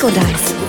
Disco Dice.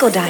Disco Dice.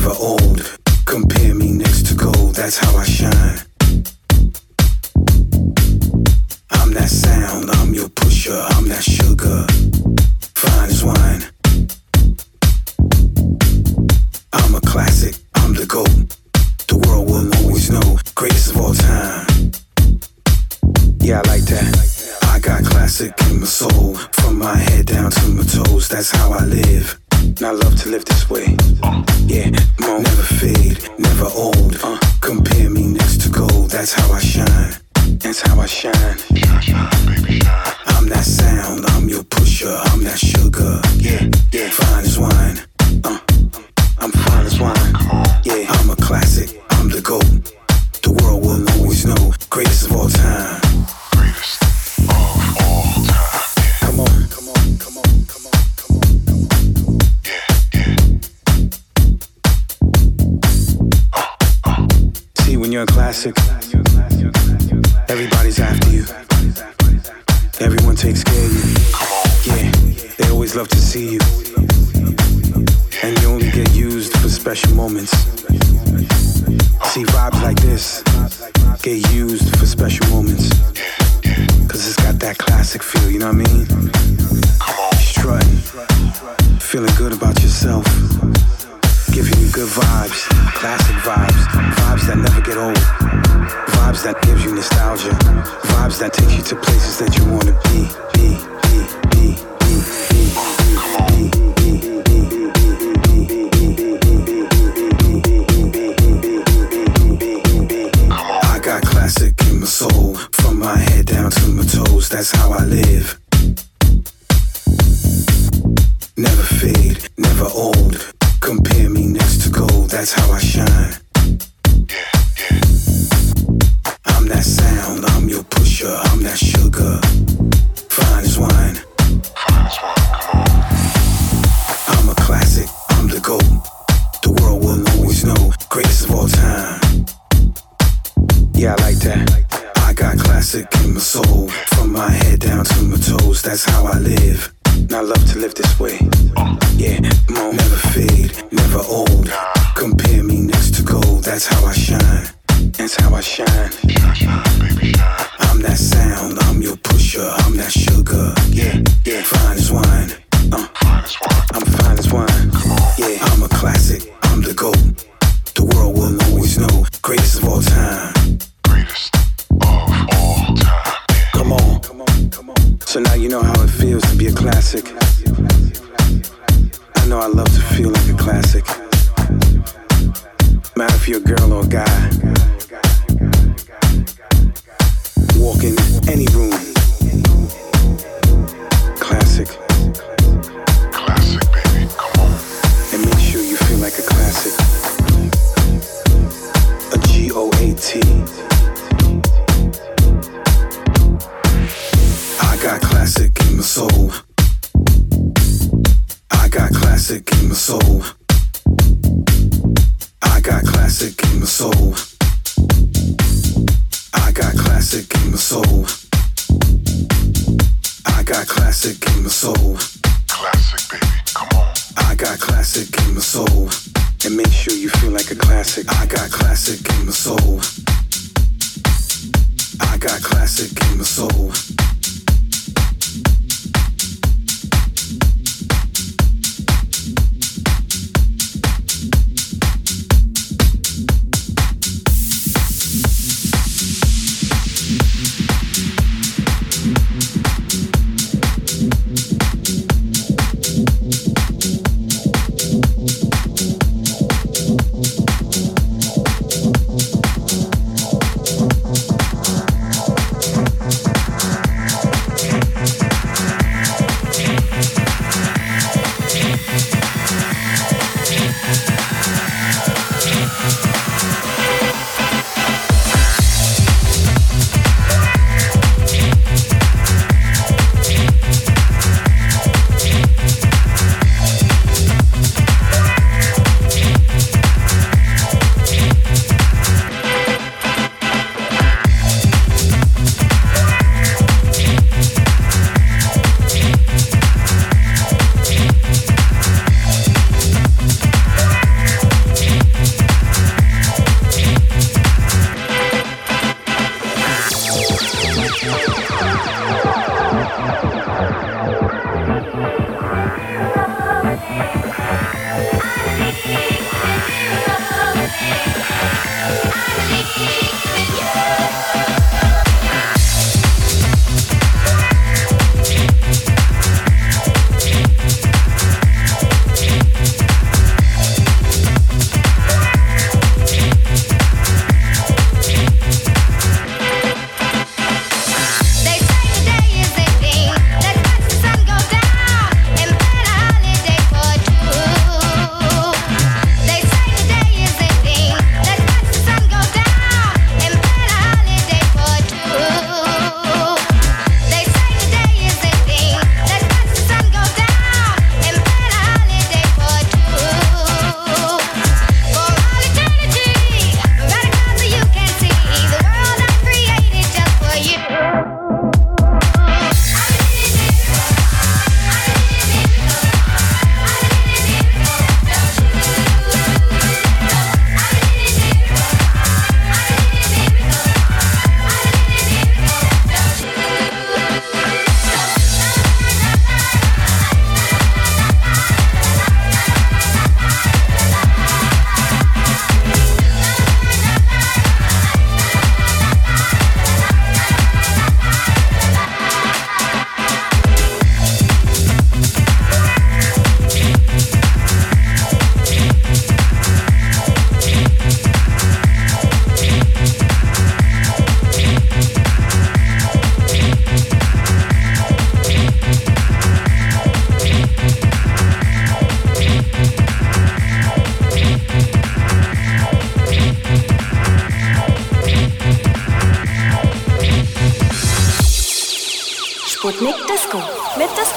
never old. Compare me next to gold, that's how I shine. I'm that sound, I'm your pusher, I'm that sugar. Fine as wine. I'm a classic, I'm the GOAT. The world will always know, greatest of all time. Yeah, I like that. I got classic in my soul, from my head down to my toes, that's how I live. I love to live this way. Yeah, mom, never fade, never old. Uh, compare me next to gold. That's how I shine. That's how I shine. Shine, shine, baby, shine. I'm that sound. I'm your pusher. I'm that sugar. Yeah, yeah. Fine wine. Uh, I'm fine wine. Yeah, I'm a classic. I'm the goat. The world will always know. Greatest of all time. When you're a classic, everybody's after you. Everyone takes care of you. Yeah, they always love to see you. And you only get used for special moments. See, vibes like this get used for special moments. Cause it's got that classic feel, you know what I mean? Strutting, feeling good about yourself, giving you good vibes, classic vibes that never get old. Vibes that gives you nostalgia. Vibes that take you to places that you wanna be, be, be, be. soul from my head down to my toes that's how i live never fade never old compare me next to gold that's how i shine I'm that sound, I'm your pusher, I'm that sugar. Fine as wine. I'm a classic, I'm the GOAT. The world will always know, greatest of all time. Yeah, I like that. I got classic in my soul, from my head down to my toes, that's how I live. I love to live this way. Yeah, mom, never fade, never old. Compare me next to gold, that's how I shine. That's how I shine. shine, shine, baby, shine. I'm that sound, I'm your pusher, I'm that sugar. Yeah, yeah, fine as wine. Uh, I'm fine as wine. Come on. Yeah, I'm a classic, I'm the GOAT. The world will always know, greatest of all time. Greatest of all time. Come on. So now you know how it feels to be a classic. I know I love to feel like a classic. Matter if you're a girl or a guy. Walk in any room.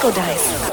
Disco Dice.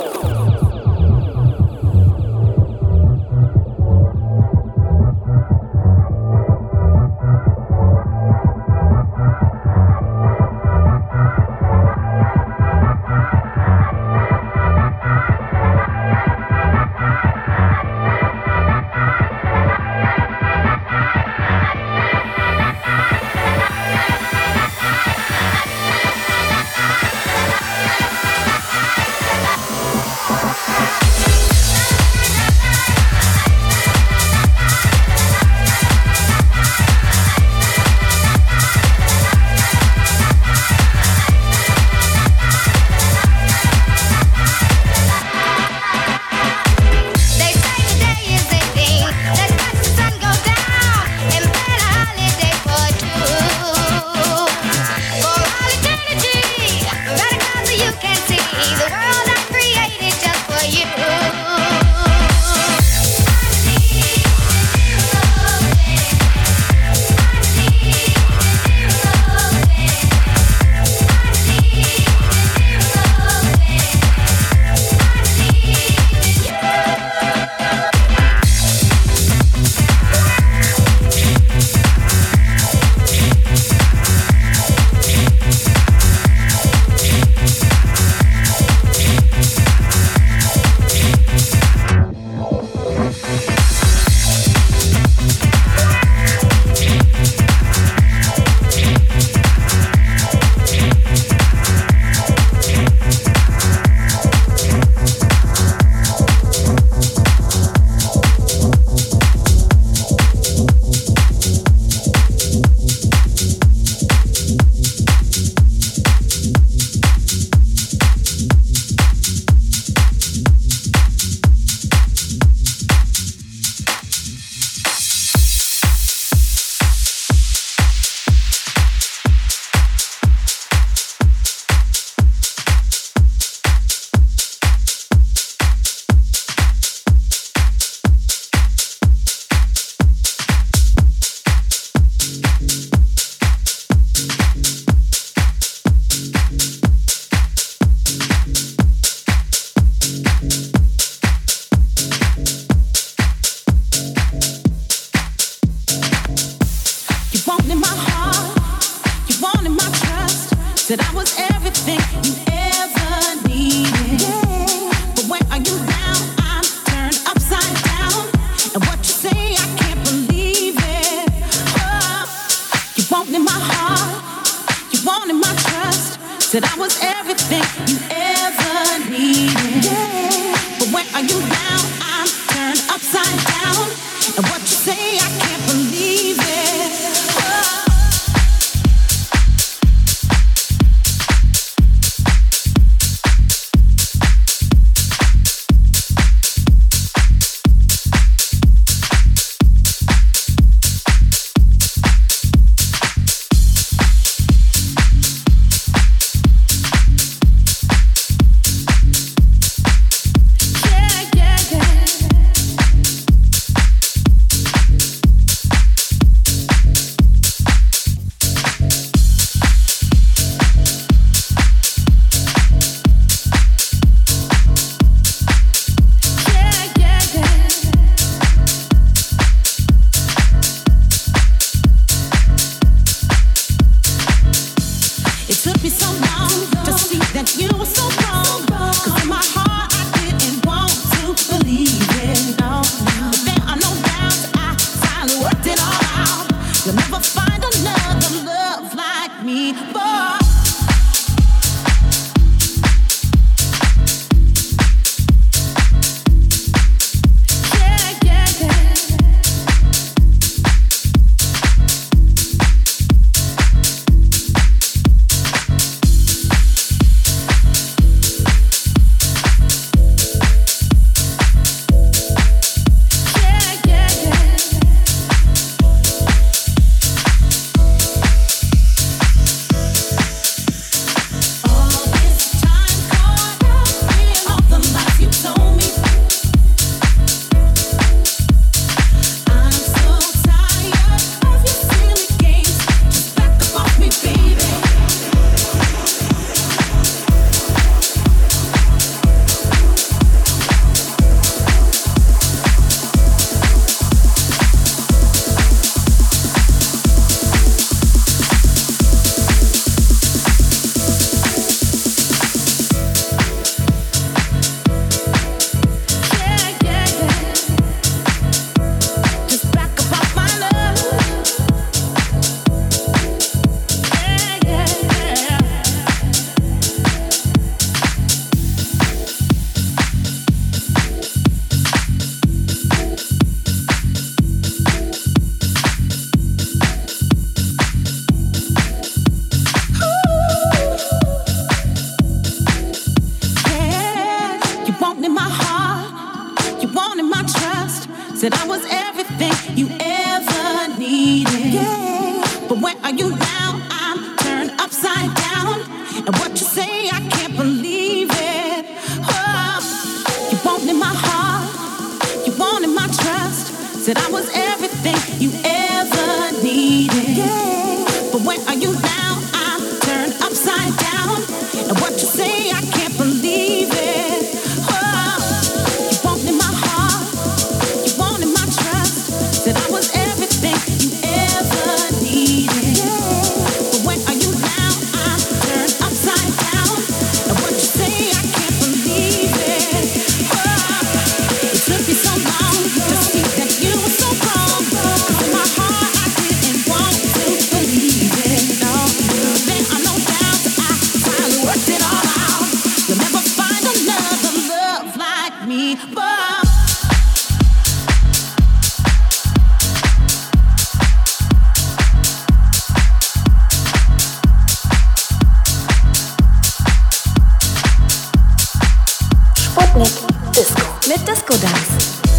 Mit Disco. Mit Disco Dance.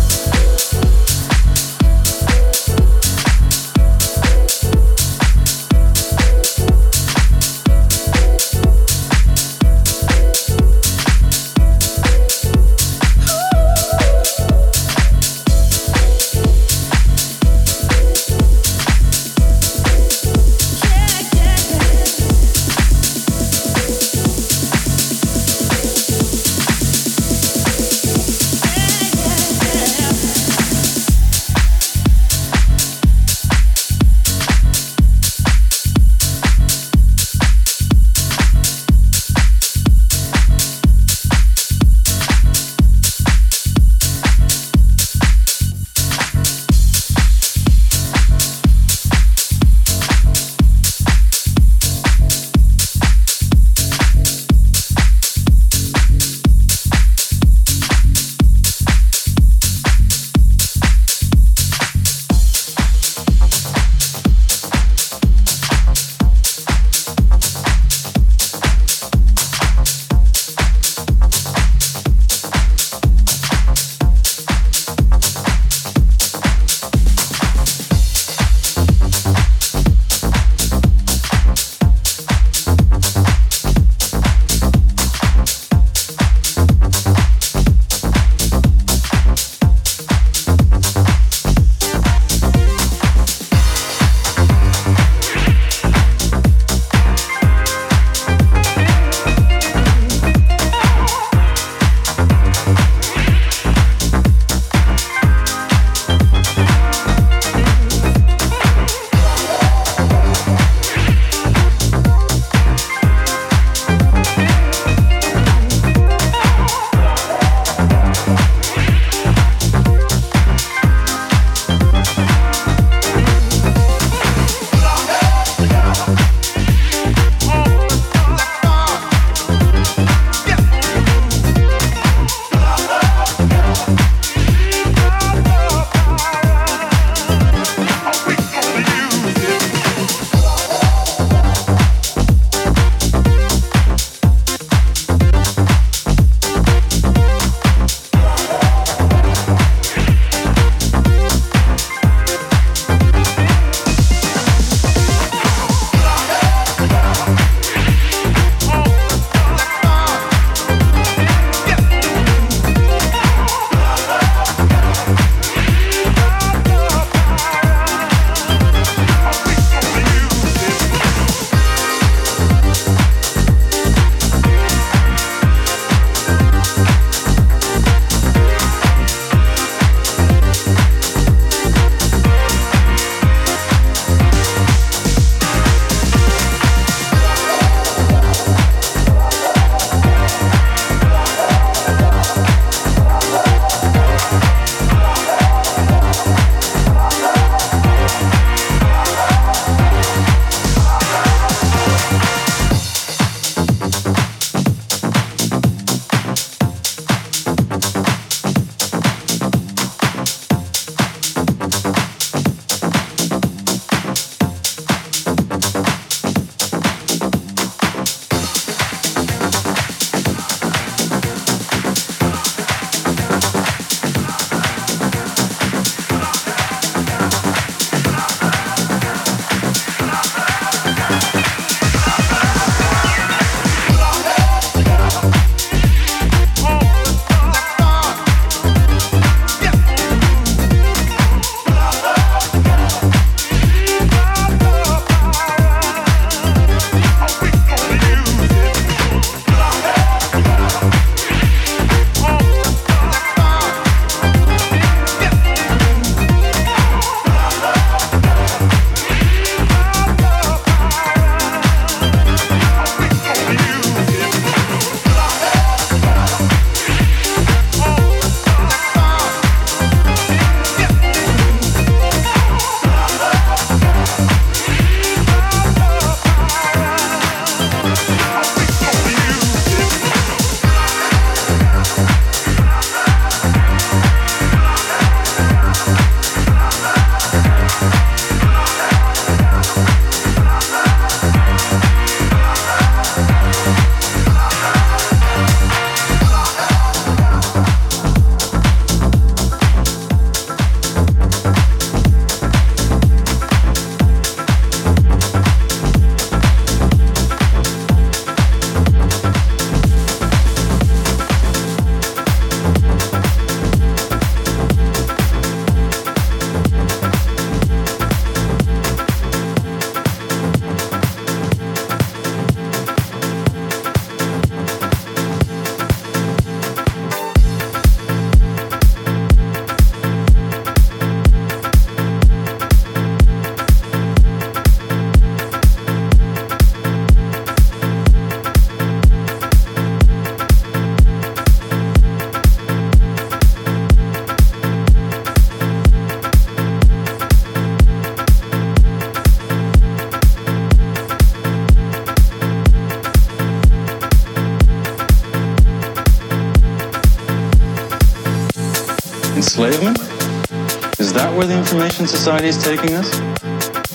That where the information society is taking us?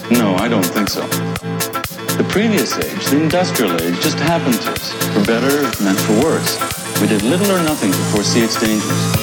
No, I don't think so. The previous age, the industrial age, just happened to us, for better and for worse. We did little or nothing to foresee its dangers.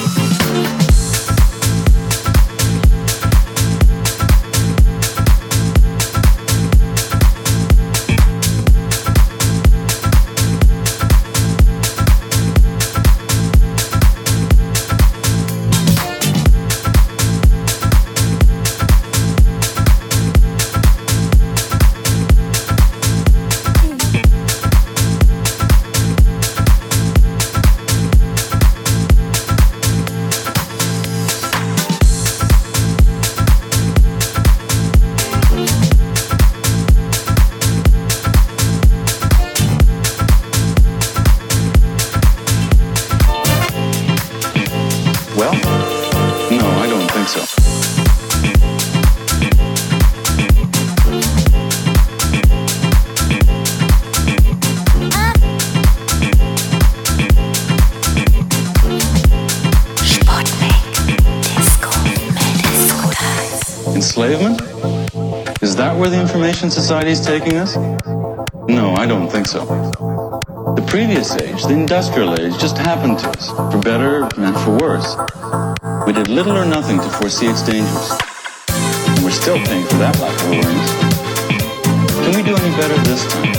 Taking us? No, I don't think so. The previous age, the industrial age, just happened to us, for better and for worse. We did little or nothing to foresee its dangers. And we're still paying for that lack of awareness. Can we do any better this time?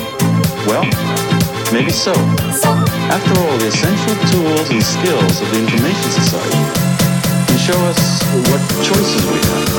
Well, maybe so. After all, the essential tools and skills of the information society can show us what choices we have.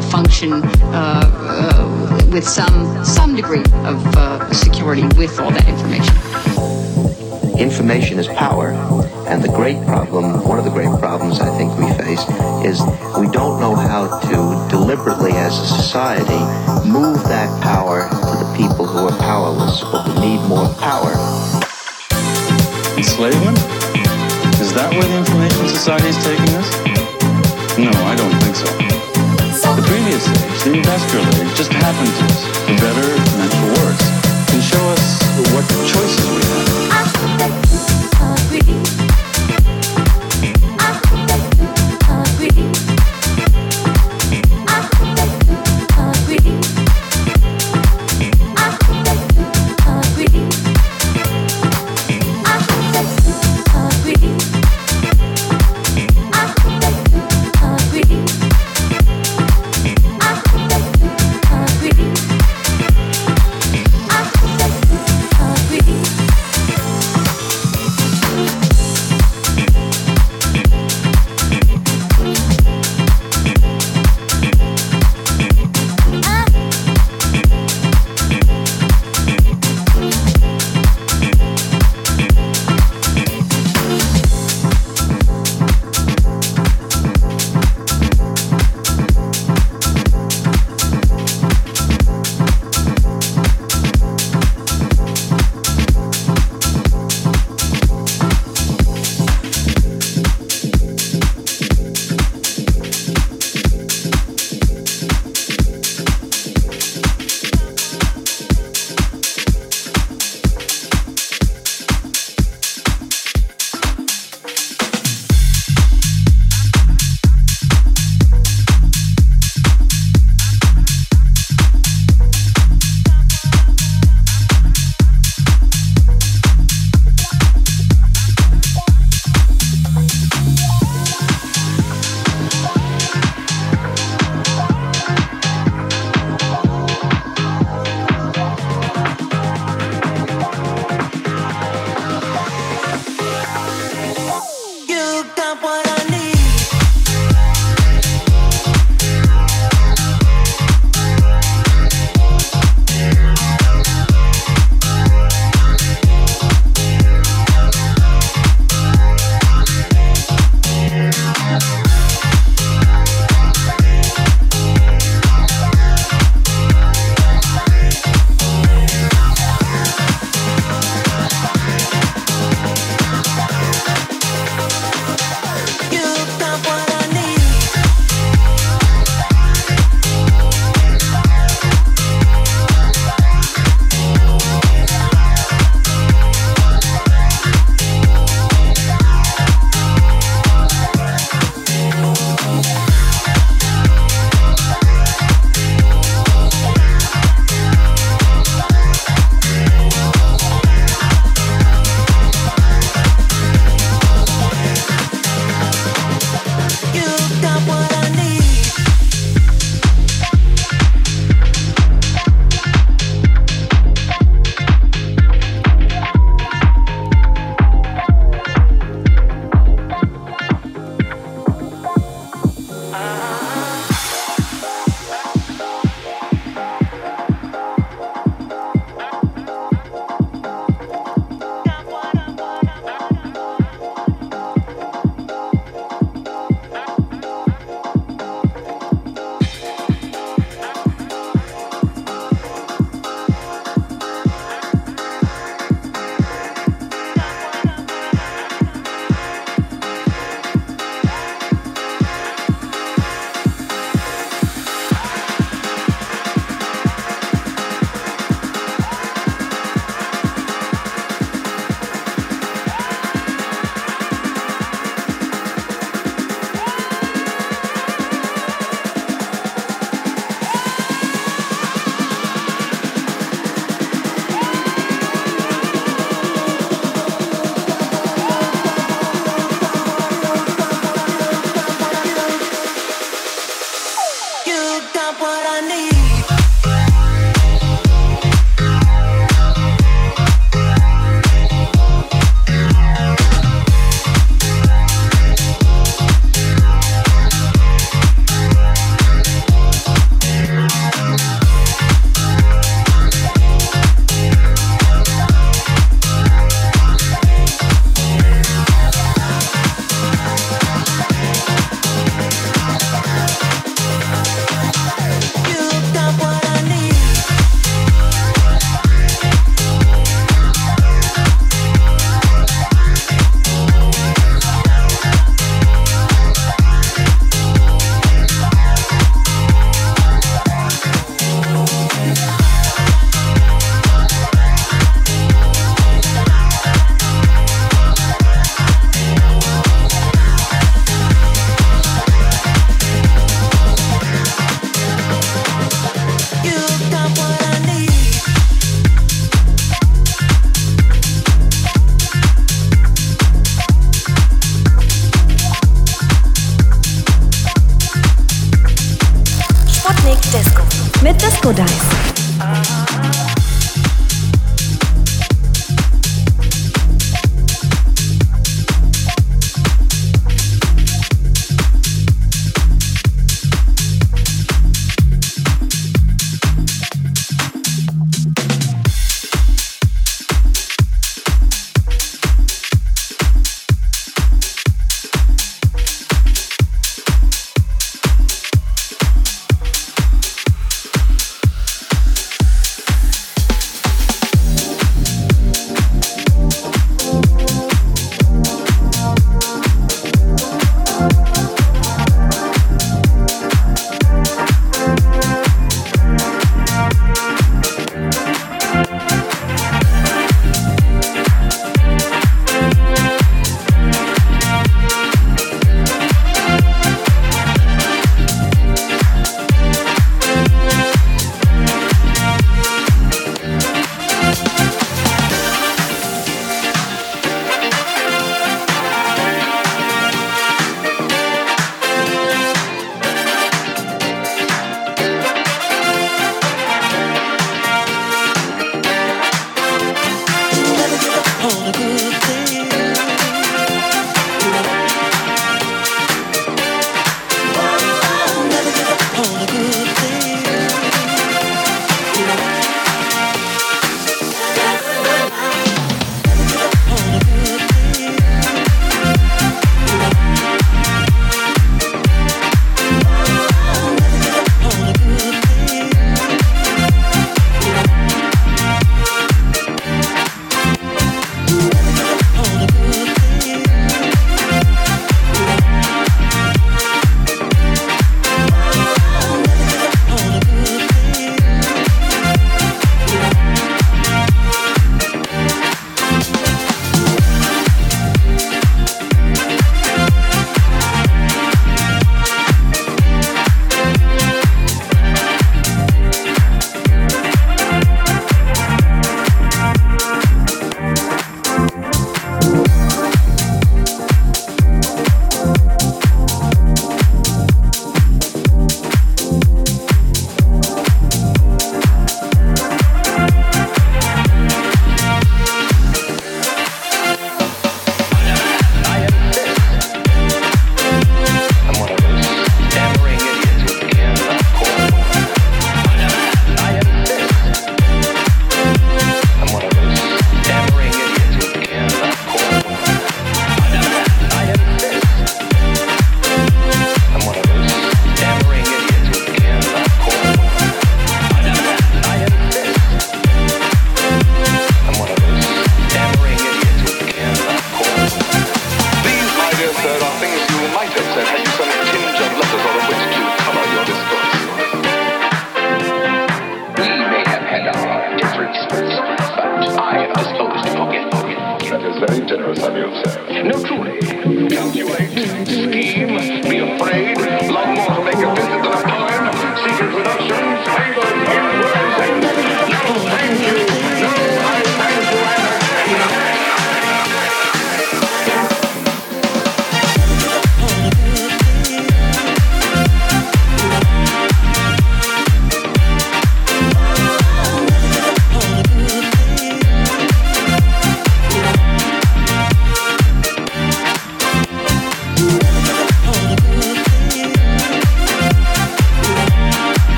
Be able to function uh, uh, with some some degree of uh, security with all that information. Information is power, and the great problem, one of the great problems I think we face, is we don't know how to deliberately, as a society, move that power to the people who are powerless or who need more power. Enslavement? Is that where the information society is taking us? No, I don't think so. Previous age, the industrial age, just happened to us, for better and for worse, can show us what choices we have.